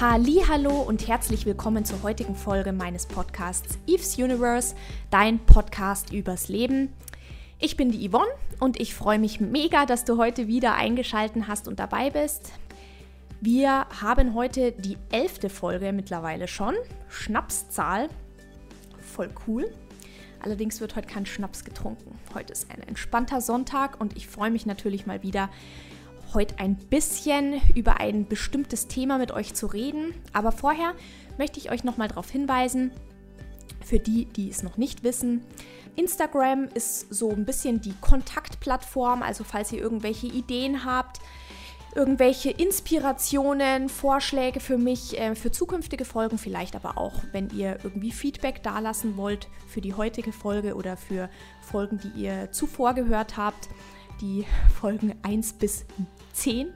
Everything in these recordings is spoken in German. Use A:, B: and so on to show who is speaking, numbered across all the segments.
A: Hallo und herzlich willkommen zur heutigen Folge meines Podcasts Eve's Universe, dein Podcast übers Leben. Ich bin die Yvonne und ich freue mich mega, dass du heute wieder eingeschaltet hast und dabei bist. Wir haben heute die elfte Folge mittlerweile schon. Schnapszahl. Voll cool. Allerdings wird heute kein Schnaps getrunken. Heute ist ein entspannter Sonntag und ich freue mich natürlich mal wieder, heute ein bisschen über ein bestimmtes Thema mit euch zu reden. Aber vorher möchte ich euch nochmal darauf hinweisen, für die, die es noch nicht wissen, Instagram ist so ein bisschen die Kontaktplattform. Also falls ihr irgendwelche Ideen habt, irgendwelche Inspirationen, Vorschläge für mich, äh, für zukünftige Folgen, vielleicht aber auch, wenn ihr irgendwie Feedback dalassen wollt für die heutige Folge oder für Folgen, die ihr zuvor gehört habt, die Folgen 1 bis 10,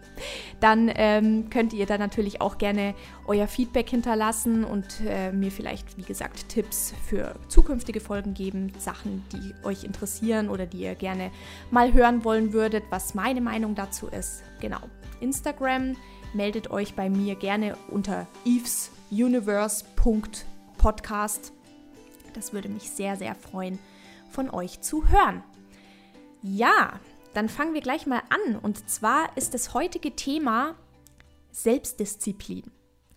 A: dann ähm, könnt ihr da natürlich auch gerne euer Feedback hinterlassen und äh, mir vielleicht, wie gesagt, Tipps für zukünftige Folgen geben, Sachen, die euch interessieren oder die ihr gerne mal hören wollen würdet, was meine Meinung dazu ist. Genau. Instagram meldet euch bei mir gerne unter evesuniverse.podcast. Das würde mich sehr, sehr freuen, von euch zu hören. Ja, dann fangen wir gleich mal an. Und zwar ist das heutige Thema Selbstdisziplin.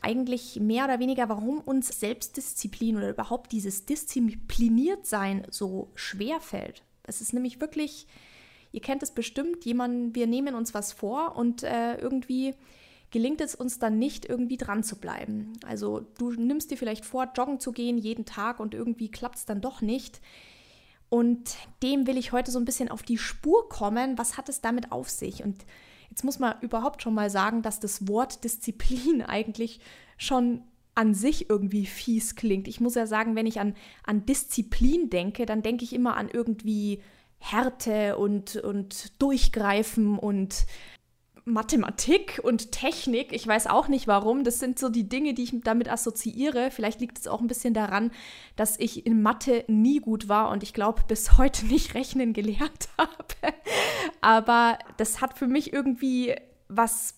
A: Eigentlich mehr oder weniger, warum uns Selbstdisziplin oder überhaupt dieses Diszipliniertsein so schwer fällt. Es ist nämlich wirklich, ihr kennt es bestimmt, jemand, wir nehmen uns was vor und äh, irgendwie gelingt es uns dann nicht, irgendwie dran zu bleiben. Also du nimmst dir vielleicht vor, joggen zu gehen jeden Tag und irgendwie klappt es dann doch nicht. Und dem will ich heute so ein bisschen auf die Spur kommen. Was hat es damit auf sich? Und jetzt muss man überhaupt schon mal sagen, dass das Wort Disziplin eigentlich schon an sich irgendwie fies klingt. Ich muss ja sagen, wenn ich an, an Disziplin denke, dann denke ich immer an irgendwie Härte und, und Durchgreifen und Mathematik und Technik. Ich weiß auch nicht warum. Das sind so die Dinge, die ich damit assoziiere. Vielleicht liegt es auch ein bisschen daran, dass ich in Mathe nie gut war und ich glaube bis heute nicht rechnen gelernt habe. Aber das hat für mich irgendwie was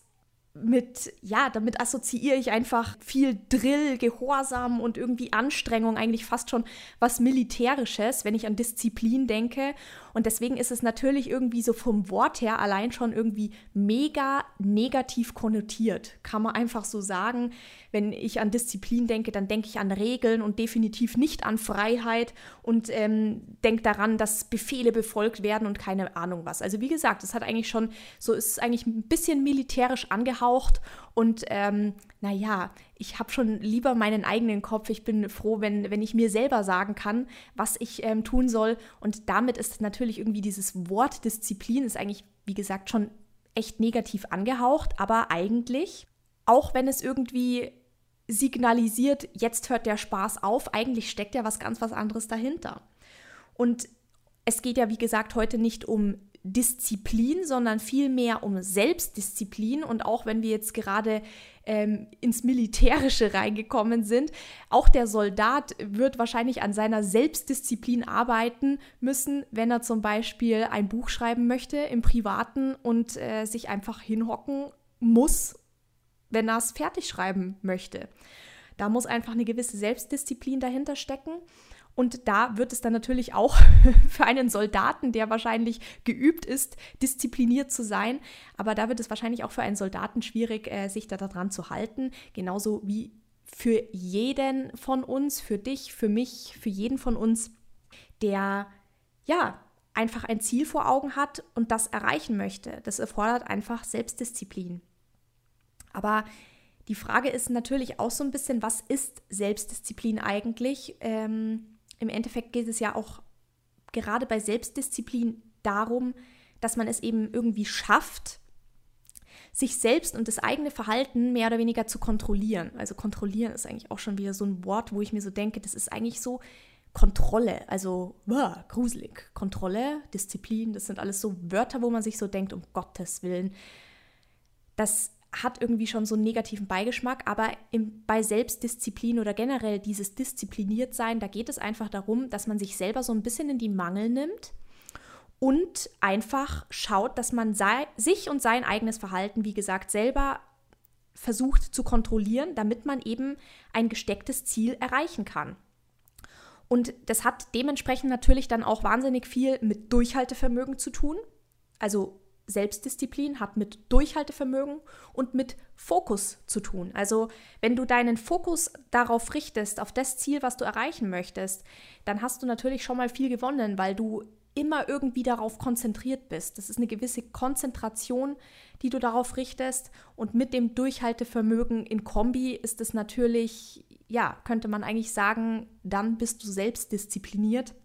A: mit, ja, damit assoziiere ich einfach viel Drill, Gehorsam und irgendwie Anstrengung, eigentlich fast schon was Militärisches, wenn ich an Disziplin denke. Und deswegen ist es natürlich irgendwie so vom Wort her allein schon irgendwie mega negativ konnotiert. Kann man einfach so sagen. Wenn ich an Disziplin denke, dann denke ich an Regeln und definitiv nicht an Freiheit und ähm, denke daran, dass Befehle befolgt werden und keine Ahnung was. Also wie gesagt, es hat eigentlich schon, so ist es eigentlich ein bisschen militärisch angehaucht und ähm, naja, ich habe schon lieber meinen eigenen Kopf. Ich bin froh, wenn, wenn ich mir selber sagen kann, was ich ähm, tun soll. Und damit ist natürlich irgendwie dieses Wort Disziplin, ist eigentlich, wie gesagt, schon echt negativ angehaucht. Aber eigentlich, auch wenn es irgendwie signalisiert, jetzt hört der Spaß auf, eigentlich steckt ja was ganz was anderes dahinter. Und es geht ja, wie gesagt, heute nicht um Disziplin, sondern vielmehr um Selbstdisziplin. Und auch wenn wir jetzt gerade ähm, ins Militärische reingekommen sind, auch der Soldat wird wahrscheinlich an seiner Selbstdisziplin arbeiten müssen, wenn er zum Beispiel ein Buch schreiben möchte im Privaten und äh, sich einfach hinhocken muss, wenn er es fertig schreiben möchte. Da muss einfach eine gewisse Selbstdisziplin dahinter stecken. Und da wird es dann natürlich auch für einen Soldaten, der wahrscheinlich geübt ist, diszipliniert zu sein, aber da wird es wahrscheinlich auch für einen Soldaten schwierig, äh, sich da dran zu halten, genauso wie für jeden von uns, für dich, für mich, für jeden von uns, der ja einfach ein Ziel vor Augen hat und das erreichen möchte. Das erfordert einfach Selbstdisziplin. Aber die Frage ist natürlich auch so ein bisschen, was ist Selbstdisziplin eigentlich? Ähm, im Endeffekt geht es ja auch gerade bei Selbstdisziplin darum, dass man es eben irgendwie schafft, sich selbst und das eigene Verhalten mehr oder weniger zu kontrollieren. Also kontrollieren ist eigentlich auch schon wieder so ein Wort, wo ich mir so denke, das ist eigentlich so Kontrolle, also wow, gruselig. Kontrolle, Disziplin, das sind alles so Wörter, wo man sich so denkt, um Gottes Willen. Das hat irgendwie schon so einen negativen Beigeschmack, aber im, bei Selbstdisziplin oder generell dieses diszipliniert sein, da geht es einfach darum, dass man sich selber so ein bisschen in die Mangel nimmt und einfach schaut, dass man sei, sich und sein eigenes Verhalten, wie gesagt, selber versucht zu kontrollieren, damit man eben ein gestecktes Ziel erreichen kann. Und das hat dementsprechend natürlich dann auch wahnsinnig viel mit Durchhaltevermögen zu tun. Also Selbstdisziplin hat mit Durchhaltevermögen und mit Fokus zu tun. Also wenn du deinen Fokus darauf richtest, auf das Ziel, was du erreichen möchtest, dann hast du natürlich schon mal viel gewonnen, weil du immer irgendwie darauf konzentriert bist. Das ist eine gewisse Konzentration, die du darauf richtest. Und mit dem Durchhaltevermögen in Kombi ist es natürlich, ja, könnte man eigentlich sagen, dann bist du selbstdiszipliniert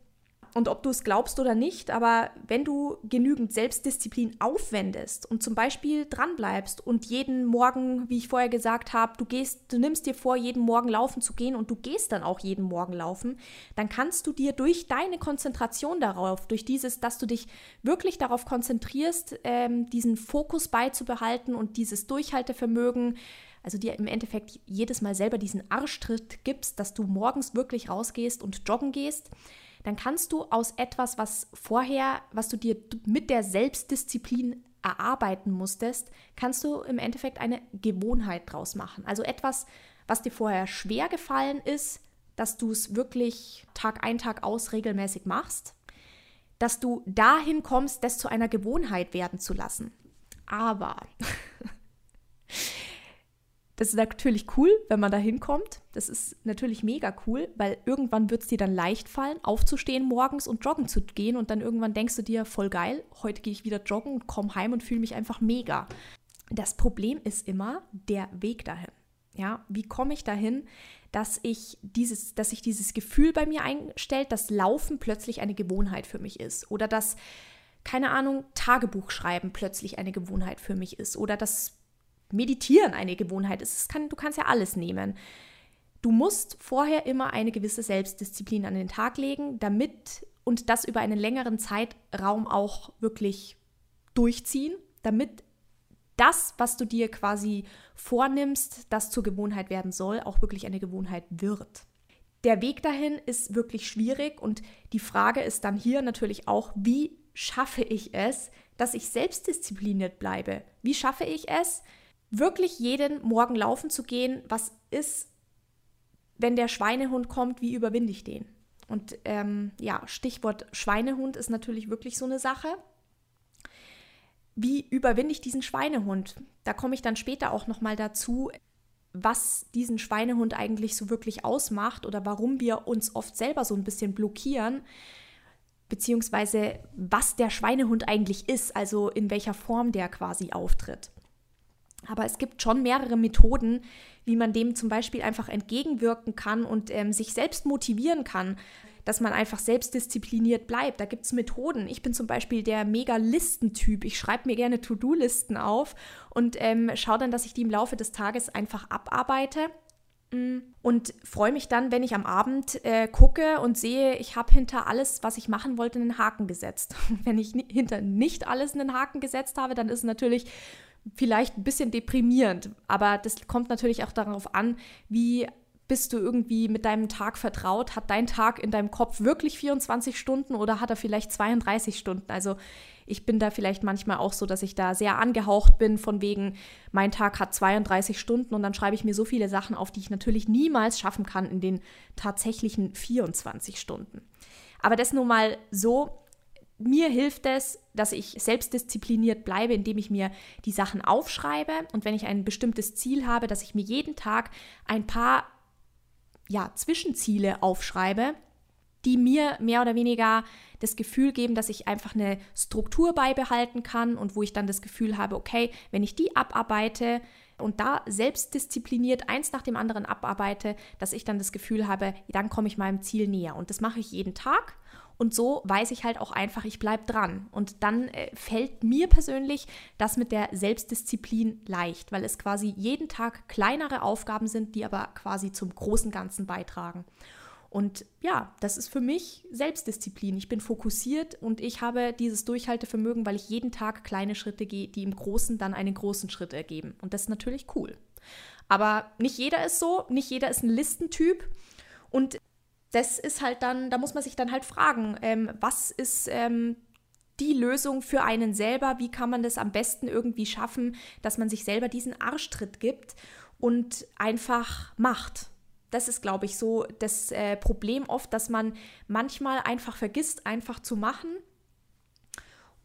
A: und ob du es glaubst oder nicht, aber wenn du genügend Selbstdisziplin aufwendest und zum Beispiel dranbleibst und jeden Morgen, wie ich vorher gesagt habe, du gehst, du nimmst dir vor, jeden Morgen laufen zu gehen und du gehst dann auch jeden Morgen laufen, dann kannst du dir durch deine Konzentration darauf, durch dieses, dass du dich wirklich darauf konzentrierst, ähm, diesen Fokus beizubehalten und dieses Durchhaltevermögen, also dir im Endeffekt jedes Mal selber diesen Arschtritt gibst, dass du morgens wirklich rausgehst und joggen gehst, dann kannst du aus etwas, was vorher, was du dir mit der Selbstdisziplin erarbeiten musstest, kannst du im Endeffekt eine Gewohnheit draus machen. Also etwas, was dir vorher schwer gefallen ist, dass du es wirklich Tag ein, Tag aus regelmäßig machst, dass du dahin kommst, das zu einer Gewohnheit werden zu lassen. Aber Das ist natürlich cool, wenn man da hinkommt. Das ist natürlich mega cool, weil irgendwann wird es dir dann leicht fallen, aufzustehen morgens und joggen zu gehen. Und dann irgendwann denkst du dir, voll geil, heute gehe ich wieder joggen und komme heim und fühle mich einfach mega. Das Problem ist immer der Weg dahin. Ja, wie komme ich dahin, dass ich dieses, dass sich dieses Gefühl bei mir einstellt, dass Laufen plötzlich eine Gewohnheit für mich ist oder dass keine Ahnung, Tagebuch schreiben plötzlich eine Gewohnheit für mich ist oder dass Meditieren eine Gewohnheit ist. Kann, du kannst ja alles nehmen. Du musst vorher immer eine gewisse Selbstdisziplin an den Tag legen, damit und das über einen längeren Zeitraum auch wirklich durchziehen, damit das, was du dir quasi vornimmst, das zur Gewohnheit werden soll, auch wirklich eine Gewohnheit wird. Der Weg dahin ist wirklich schwierig und die Frage ist dann hier natürlich auch, wie schaffe ich es, dass ich selbstdiszipliniert bleibe? Wie schaffe ich es, wirklich jeden Morgen laufen zu gehen, was ist, wenn der Schweinehund kommt, wie überwinde ich den? Und ähm, ja, Stichwort Schweinehund ist natürlich wirklich so eine Sache. Wie überwinde ich diesen Schweinehund? Da komme ich dann später auch nochmal dazu, was diesen Schweinehund eigentlich so wirklich ausmacht oder warum wir uns oft selber so ein bisschen blockieren, beziehungsweise was der Schweinehund eigentlich ist, also in welcher Form der quasi auftritt. Aber es gibt schon mehrere Methoden, wie man dem zum Beispiel einfach entgegenwirken kann und ähm, sich selbst motivieren kann, dass man einfach selbstdiszipliniert bleibt. Da gibt es Methoden. Ich bin zum Beispiel der Mega-Listentyp. Ich schreibe mir gerne To-Do-Listen auf und ähm, schaue dann, dass ich die im Laufe des Tages einfach abarbeite mm, und freue mich dann, wenn ich am Abend äh, gucke und sehe, ich habe hinter alles, was ich machen wollte, einen Haken gesetzt. wenn ich hinter nicht alles einen Haken gesetzt habe, dann ist es natürlich vielleicht ein bisschen deprimierend, aber das kommt natürlich auch darauf an, wie bist du irgendwie mit deinem Tag vertraut? Hat dein Tag in deinem Kopf wirklich 24 Stunden oder hat er vielleicht 32 Stunden? Also ich bin da vielleicht manchmal auch so, dass ich da sehr angehaucht bin von wegen, mein Tag hat 32 Stunden und dann schreibe ich mir so viele Sachen auf, die ich natürlich niemals schaffen kann in den tatsächlichen 24 Stunden. Aber das nur mal so, mir hilft es, dass ich selbstdiszipliniert bleibe, indem ich mir die Sachen aufschreibe und wenn ich ein bestimmtes Ziel habe, dass ich mir jeden Tag ein paar ja, Zwischenziele aufschreibe, die mir mehr oder weniger das Gefühl geben, dass ich einfach eine Struktur beibehalten kann und wo ich dann das Gefühl habe, okay, wenn ich die abarbeite und da selbstdiszipliniert eins nach dem anderen abarbeite, dass ich dann das Gefühl habe, dann komme ich meinem Ziel näher. Und das mache ich jeden Tag und so weiß ich halt auch einfach, ich bleibe dran. Und dann äh, fällt mir persönlich das mit der Selbstdisziplin leicht, weil es quasi jeden Tag kleinere Aufgaben sind, die aber quasi zum großen Ganzen beitragen. Und ja, das ist für mich Selbstdisziplin. Ich bin fokussiert und ich habe dieses Durchhaltevermögen, weil ich jeden Tag kleine Schritte gehe, die im Großen dann einen großen Schritt ergeben. Und das ist natürlich cool. Aber nicht jeder ist so, nicht jeder ist ein Listentyp. Und das ist halt dann, da muss man sich dann halt fragen, ähm, was ist ähm, die Lösung für einen selber. Wie kann man das am besten irgendwie schaffen, dass man sich selber diesen Arschtritt gibt und einfach macht? Das ist, glaube ich, so das äh, Problem oft, dass man manchmal einfach vergisst, einfach zu machen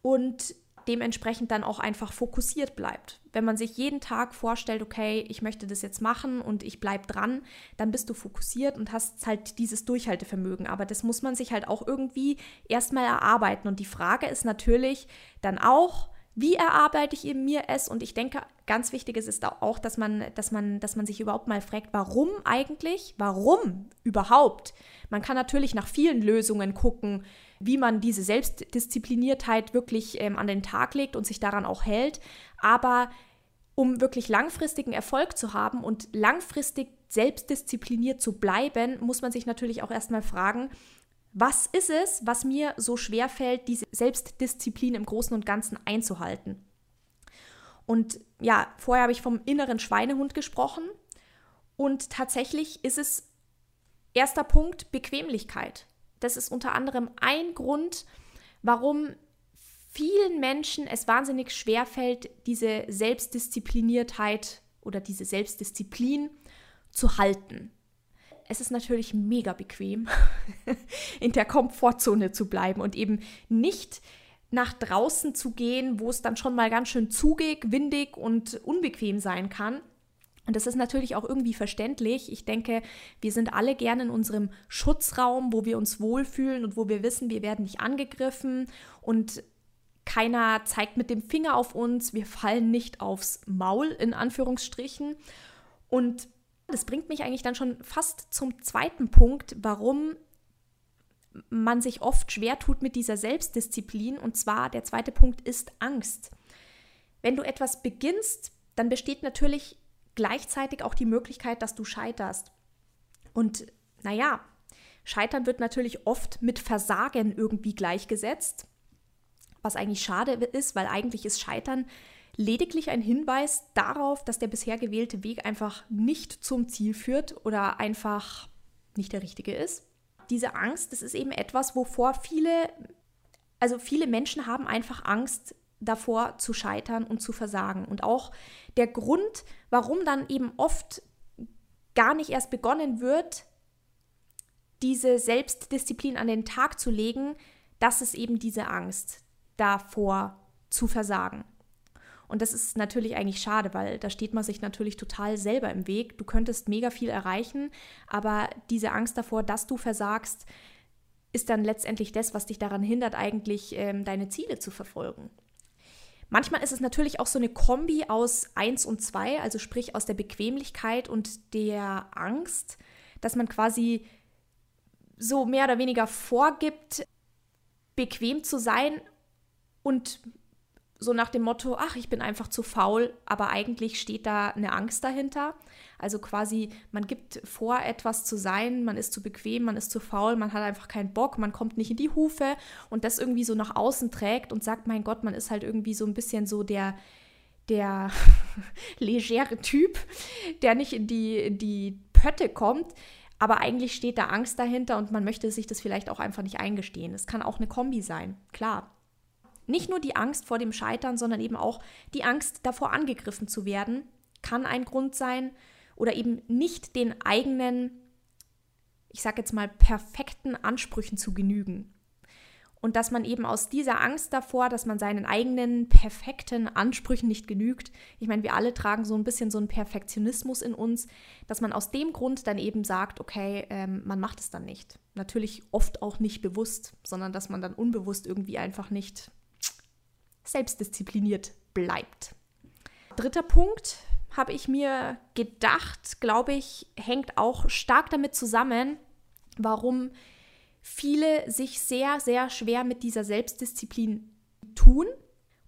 A: und dementsprechend dann auch einfach fokussiert bleibt. Wenn man sich jeden Tag vorstellt, okay, ich möchte das jetzt machen und ich bleibe dran, dann bist du fokussiert und hast halt dieses Durchhaltevermögen. Aber das muss man sich halt auch irgendwie erstmal erarbeiten. Und die Frage ist natürlich dann auch, wie erarbeite ich mir es? Und ich denke, ganz wichtig ist es auch, dass man, dass man, dass man sich überhaupt mal fragt, warum eigentlich? Warum überhaupt? Man kann natürlich nach vielen Lösungen gucken, wie man diese Selbstdiszipliniertheit wirklich ähm, an den Tag legt und sich daran auch hält. Aber um wirklich langfristigen Erfolg zu haben und langfristig selbstdiszipliniert zu bleiben, muss man sich natürlich auch erstmal fragen, was ist es, was mir so schwer fällt, diese Selbstdisziplin im Großen und Ganzen einzuhalten? Und ja, vorher habe ich vom inneren Schweinehund gesprochen und tatsächlich ist es erster Punkt Bequemlichkeit. Das ist unter anderem ein Grund, warum vielen Menschen es wahnsinnig schwer fällt, diese Selbstdiszipliniertheit oder diese Selbstdisziplin zu halten es ist natürlich mega bequem, in der Komfortzone zu bleiben und eben nicht nach draußen zu gehen, wo es dann schon mal ganz schön zugig, windig und unbequem sein kann. Und das ist natürlich auch irgendwie verständlich. Ich denke, wir sind alle gerne in unserem Schutzraum, wo wir uns wohlfühlen und wo wir wissen, wir werden nicht angegriffen und keiner zeigt mit dem Finger auf uns, wir fallen nicht aufs Maul in Anführungsstrichen. Und das bringt mich eigentlich dann schon fast zum zweiten Punkt, warum man sich oft schwer tut mit dieser Selbstdisziplin. Und zwar der zweite Punkt ist Angst. Wenn du etwas beginnst, dann besteht natürlich gleichzeitig auch die Möglichkeit, dass du scheiterst. Und naja, Scheitern wird natürlich oft mit Versagen irgendwie gleichgesetzt, was eigentlich schade ist, weil eigentlich ist Scheitern lediglich ein Hinweis darauf, dass der bisher gewählte Weg einfach nicht zum Ziel führt oder einfach nicht der richtige ist. Diese Angst, das ist eben etwas, wovor viele, also viele Menschen haben einfach Angst davor zu scheitern und zu versagen. Und auch der Grund, warum dann eben oft gar nicht erst begonnen wird, diese Selbstdisziplin an den Tag zu legen, das ist eben diese Angst davor zu versagen. Und das ist natürlich eigentlich schade, weil da steht man sich natürlich total selber im Weg. Du könntest mega viel erreichen, aber diese Angst davor, dass du versagst, ist dann letztendlich das, was dich daran hindert, eigentlich ähm, deine Ziele zu verfolgen. Manchmal ist es natürlich auch so eine Kombi aus 1 und 2, also sprich aus der Bequemlichkeit und der Angst, dass man quasi so mehr oder weniger vorgibt, bequem zu sein und so nach dem Motto, ach, ich bin einfach zu faul, aber eigentlich steht da eine Angst dahinter. Also quasi, man gibt vor, etwas zu sein, man ist zu bequem, man ist zu faul, man hat einfach keinen Bock, man kommt nicht in die Hufe und das irgendwie so nach außen trägt und sagt, mein Gott, man ist halt irgendwie so ein bisschen so der, der legere Typ, der nicht in die, in die Pötte kommt. Aber eigentlich steht da Angst dahinter und man möchte sich das vielleicht auch einfach nicht eingestehen. Es kann auch eine Kombi sein, klar. Nicht nur die Angst vor dem Scheitern, sondern eben auch die Angst davor angegriffen zu werden, kann ein Grund sein oder eben nicht den eigenen, ich sage jetzt mal, perfekten Ansprüchen zu genügen. Und dass man eben aus dieser Angst davor, dass man seinen eigenen perfekten Ansprüchen nicht genügt, ich meine, wir alle tragen so ein bisschen so einen Perfektionismus in uns, dass man aus dem Grund dann eben sagt, okay, ähm, man macht es dann nicht. Natürlich oft auch nicht bewusst, sondern dass man dann unbewusst irgendwie einfach nicht selbstdiszipliniert bleibt. Dritter Punkt habe ich mir gedacht, glaube ich, hängt auch stark damit zusammen, warum viele sich sehr, sehr schwer mit dieser Selbstdisziplin tun.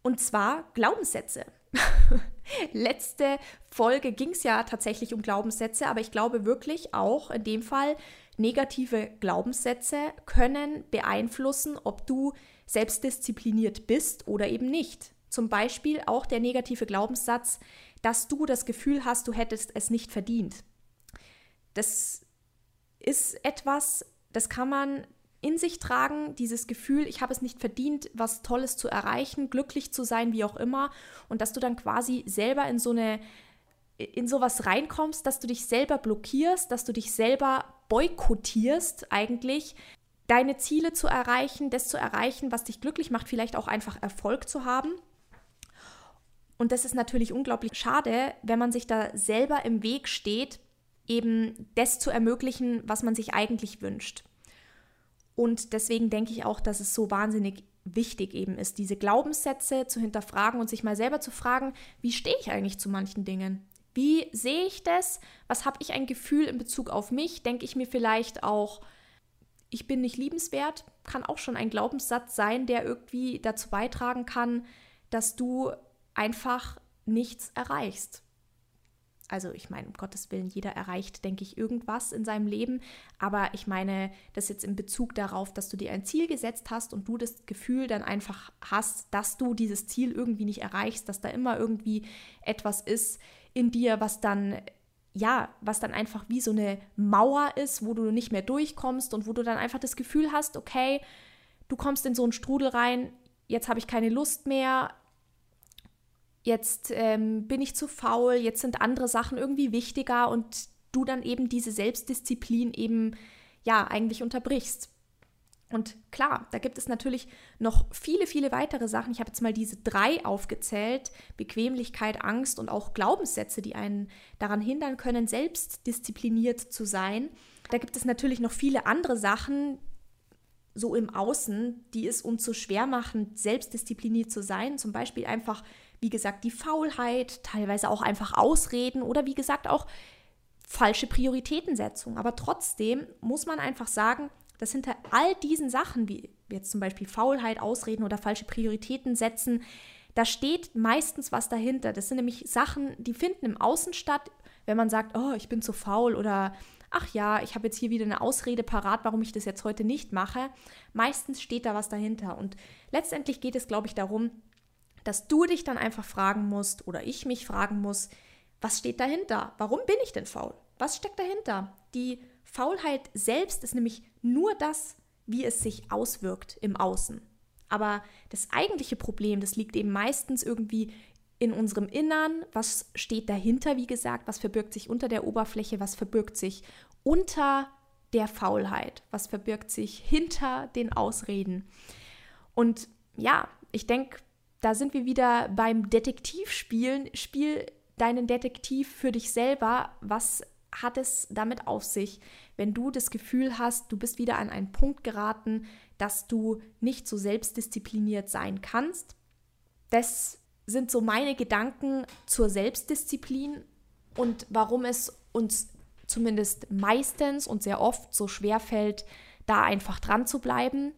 A: Und zwar Glaubenssätze. Letzte Folge ging es ja tatsächlich um Glaubenssätze, aber ich glaube wirklich auch in dem Fall, negative Glaubenssätze können beeinflussen, ob du selbstdiszipliniert bist oder eben nicht. Zum Beispiel auch der negative Glaubenssatz, dass du das Gefühl hast, du hättest es nicht verdient. Das ist etwas, das kann man in sich tragen, dieses Gefühl, ich habe es nicht verdient, was Tolles zu erreichen, glücklich zu sein, wie auch immer, und dass du dann quasi selber in so eine in sowas reinkommst, dass du dich selber blockierst, dass du dich selber boykottierst eigentlich, deine Ziele zu erreichen, das zu erreichen, was dich glücklich macht, vielleicht auch einfach Erfolg zu haben. Und das ist natürlich unglaublich schade, wenn man sich da selber im Weg steht, eben das zu ermöglichen, was man sich eigentlich wünscht. Und deswegen denke ich auch, dass es so wahnsinnig wichtig eben ist, diese Glaubenssätze zu hinterfragen und sich mal selber zu fragen, wie stehe ich eigentlich zu manchen Dingen? Wie sehe ich das? Was habe ich ein Gefühl in Bezug auf mich? Denke ich mir vielleicht auch, ich bin nicht liebenswert? Kann auch schon ein Glaubenssatz sein, der irgendwie dazu beitragen kann, dass du einfach nichts erreichst. Also ich meine, um Gottes Willen, jeder erreicht, denke ich, irgendwas in seinem Leben. Aber ich meine das jetzt in Bezug darauf, dass du dir ein Ziel gesetzt hast und du das Gefühl dann einfach hast, dass du dieses Ziel irgendwie nicht erreichst, dass da immer irgendwie etwas ist in dir, was dann ja, was dann einfach wie so eine Mauer ist, wo du nicht mehr durchkommst und wo du dann einfach das Gefühl hast, okay, du kommst in so einen Strudel rein, jetzt habe ich keine Lust mehr, jetzt ähm, bin ich zu faul, jetzt sind andere Sachen irgendwie wichtiger und du dann eben diese Selbstdisziplin eben ja eigentlich unterbrichst. Und klar, da gibt es natürlich noch viele, viele weitere Sachen. Ich habe jetzt mal diese drei aufgezählt. Bequemlichkeit, Angst und auch Glaubenssätze, die einen daran hindern können, selbstdiszipliniert zu sein. Da gibt es natürlich noch viele andere Sachen, so im Außen, die es uns so schwer machen, selbstdiszipliniert zu sein. Zum Beispiel einfach wie gesagt, die Faulheit, teilweise auch einfach Ausreden oder wie gesagt auch falsche Prioritätensetzung. Aber trotzdem muss man einfach sagen, dass hinter all diesen Sachen, wie jetzt zum Beispiel Faulheit, Ausreden oder falsche Prioritäten setzen, da steht meistens was dahinter. Das sind nämlich Sachen, die finden im Außen statt, wenn man sagt, oh, ich bin zu faul oder ach ja, ich habe jetzt hier wieder eine Ausrede parat, warum ich das jetzt heute nicht mache. Meistens steht da was dahinter. Und letztendlich geht es, glaube ich, darum, dass du dich dann einfach fragen musst oder ich mich fragen muss, was steht dahinter? Warum bin ich denn faul? Was steckt dahinter? Die Faulheit selbst ist nämlich nur das, wie es sich auswirkt im Außen. Aber das eigentliche Problem, das liegt eben meistens irgendwie in unserem Innern. Was steht dahinter, wie gesagt? Was verbirgt sich unter der Oberfläche? Was verbirgt sich unter der Faulheit? Was verbirgt sich hinter den Ausreden? Und ja, ich denke, da sind wir wieder beim Detektivspielen. Spiel deinen Detektiv für dich selber. Was hat es damit auf sich, wenn du das Gefühl hast, du bist wieder an einen Punkt geraten, dass du nicht so selbstdiszipliniert sein kannst? Das sind so meine Gedanken zur Selbstdisziplin und warum es uns zumindest meistens und sehr oft so schwer fällt, da einfach dran zu bleiben.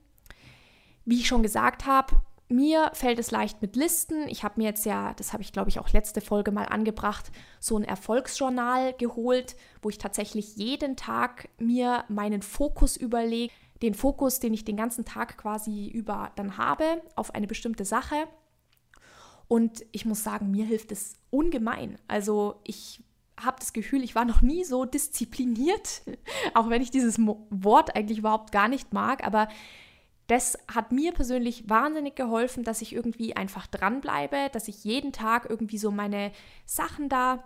A: Wie ich schon gesagt habe, mir fällt es leicht mit Listen. Ich habe mir jetzt ja, das habe ich glaube ich auch letzte Folge mal angebracht, so ein Erfolgsjournal geholt, wo ich tatsächlich jeden Tag mir meinen Fokus überlege, den Fokus, den ich den ganzen Tag quasi über dann habe auf eine bestimmte Sache. Und ich muss sagen, mir hilft es ungemein. Also ich habe das Gefühl, ich war noch nie so diszipliniert, auch wenn ich dieses Wort eigentlich überhaupt gar nicht mag, aber das hat mir persönlich wahnsinnig geholfen, dass ich irgendwie einfach dranbleibe, dass ich jeden Tag irgendwie so meine Sachen da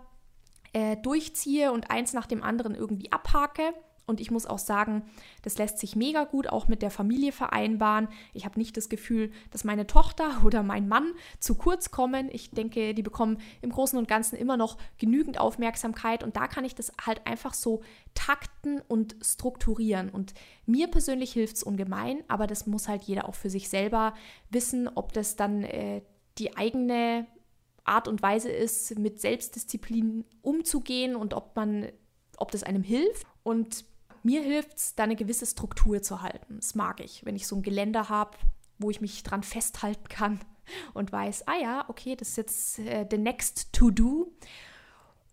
A: äh, durchziehe und eins nach dem anderen irgendwie abhake. Und ich muss auch sagen, das lässt sich mega gut auch mit der Familie vereinbaren. Ich habe nicht das Gefühl, dass meine Tochter oder mein Mann zu kurz kommen. Ich denke, die bekommen im Großen und Ganzen immer noch genügend Aufmerksamkeit. Und da kann ich das halt einfach so takten und strukturieren. Und mir persönlich hilft es ungemein, aber das muss halt jeder auch für sich selber wissen, ob das dann äh, die eigene Art und Weise ist, mit Selbstdisziplin umzugehen und ob man, ob das einem hilft. Und mir hilft es, da eine gewisse Struktur zu halten. Das mag ich, wenn ich so ein Geländer habe, wo ich mich dran festhalten kann und weiß, ah ja, okay, das ist jetzt äh, the next to do.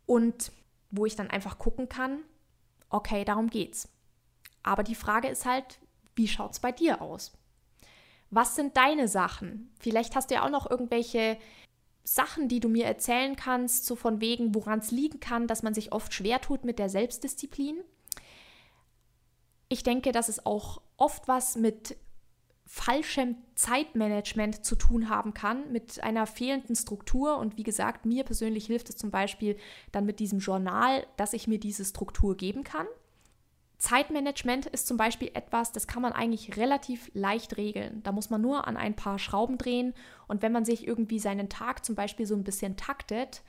A: Und wo ich dann einfach gucken kann, okay, darum geht's. Aber die Frage ist halt, wie schaut es bei dir aus? Was sind deine Sachen? Vielleicht hast du ja auch noch irgendwelche Sachen, die du mir erzählen kannst, so von wegen, woran es liegen kann, dass man sich oft schwer tut mit der Selbstdisziplin. Ich denke, dass es auch oft was mit falschem Zeitmanagement zu tun haben kann, mit einer fehlenden Struktur. Und wie gesagt, mir persönlich hilft es zum Beispiel dann mit diesem Journal, dass ich mir diese Struktur geben kann. Zeitmanagement ist zum Beispiel etwas, das kann man eigentlich relativ leicht regeln. Da muss man nur an ein paar Schrauben drehen und wenn man sich irgendwie seinen Tag zum Beispiel so ein bisschen taktet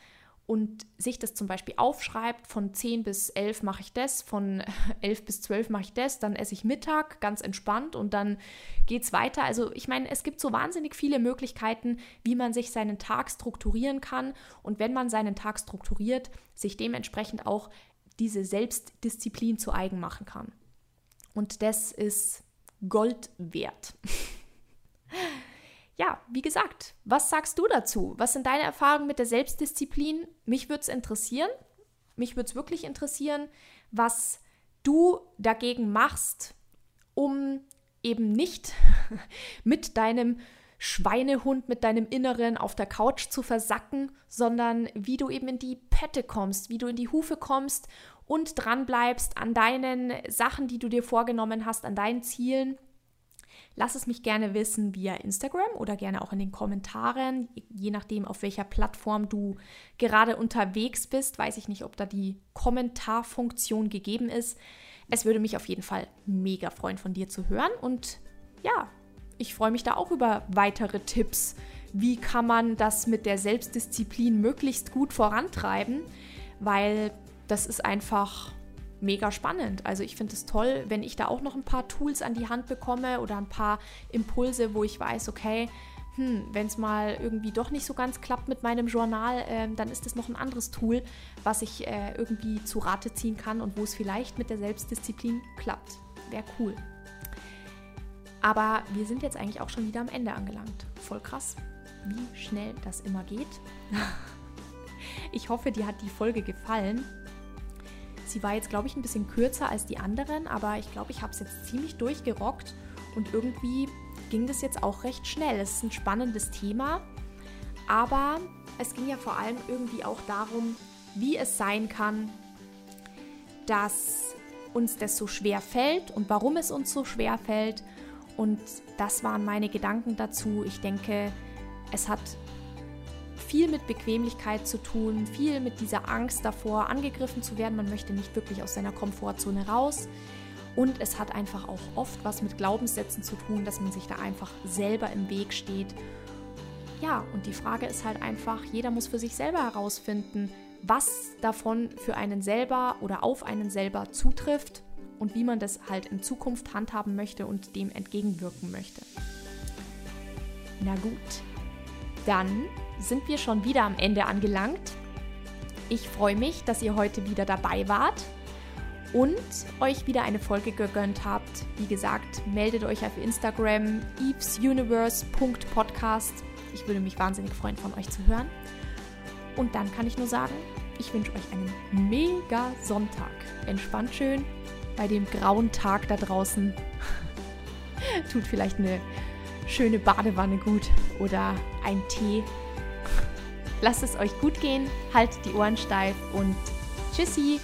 A: und sich das zum Beispiel aufschreibt, von 10 bis 11 mache ich das, von 11 bis 12 mache ich das, dann esse ich Mittag ganz entspannt und dann geht es weiter. Also ich meine, es gibt so wahnsinnig viele Möglichkeiten, wie man sich seinen Tag strukturieren kann und wenn man seinen Tag strukturiert, sich dementsprechend auch diese Selbstdisziplin zu eigen machen kann. Und das ist Gold wert. ja, wie gesagt, was sagst du dazu? Was sind deine Erfahrungen mit der Selbstdisziplin? Mich würde es interessieren. Mich würde es wirklich interessieren, was du dagegen machst, um eben nicht mit deinem Schweinehund mit deinem Inneren auf der Couch zu versacken, sondern wie du eben in die Pette kommst, wie du in die Hufe kommst und dran bleibst an deinen Sachen, die du dir vorgenommen hast, an deinen Zielen. Lass es mich gerne wissen via Instagram oder gerne auch in den Kommentaren, je nachdem, auf welcher Plattform du gerade unterwegs bist. Weiß ich nicht, ob da die Kommentarfunktion gegeben ist. Es würde mich auf jeden Fall mega freuen, von dir zu hören. Und ja, ich freue mich da auch über weitere Tipps. Wie kann man das mit der Selbstdisziplin möglichst gut vorantreiben? Weil das ist einfach mega spannend. Also ich finde es toll, wenn ich da auch noch ein paar Tools an die Hand bekomme oder ein paar Impulse, wo ich weiß, okay, hm, wenn es mal irgendwie doch nicht so ganz klappt mit meinem Journal, äh, dann ist das noch ein anderes Tool, was ich äh, irgendwie zu Rate ziehen kann und wo es vielleicht mit der Selbstdisziplin klappt. Wäre cool. Aber wir sind jetzt eigentlich auch schon wieder am Ende angelangt. Voll krass, wie schnell das immer geht. Ich hoffe, dir hat die Folge gefallen. Sie war jetzt, glaube ich, ein bisschen kürzer als die anderen, aber ich glaube, ich habe es jetzt ziemlich durchgerockt und irgendwie ging das jetzt auch recht schnell. Es ist ein spannendes Thema, aber es ging ja vor allem irgendwie auch darum, wie es sein kann, dass uns das so schwer fällt und warum es uns so schwer fällt und das waren meine Gedanken dazu. Ich denke, es hat viel mit Bequemlichkeit zu tun, viel mit dieser Angst davor, angegriffen zu werden. Man möchte nicht wirklich aus seiner Komfortzone raus. Und es hat einfach auch oft was mit Glaubenssätzen zu tun, dass man sich da einfach selber im Weg steht. Ja, und die Frage ist halt einfach, jeder muss für sich selber herausfinden, was davon für einen selber oder auf einen selber zutrifft und wie man das halt in Zukunft handhaben möchte und dem entgegenwirken möchte. Na gut, dann sind wir schon wieder am Ende angelangt. Ich freue mich, dass ihr heute wieder dabei wart und euch wieder eine Folge gegönnt habt. Wie gesagt, meldet euch auf Instagram evesuniverse.podcast. Ich würde mich wahnsinnig freuen, von euch zu hören. Und dann kann ich nur sagen, ich wünsche euch einen mega Sonntag. Entspannt schön bei dem grauen Tag da draußen tut vielleicht eine schöne Badewanne gut oder ein Tee. Lasst es euch gut gehen, haltet die Ohren steif und tschüssi!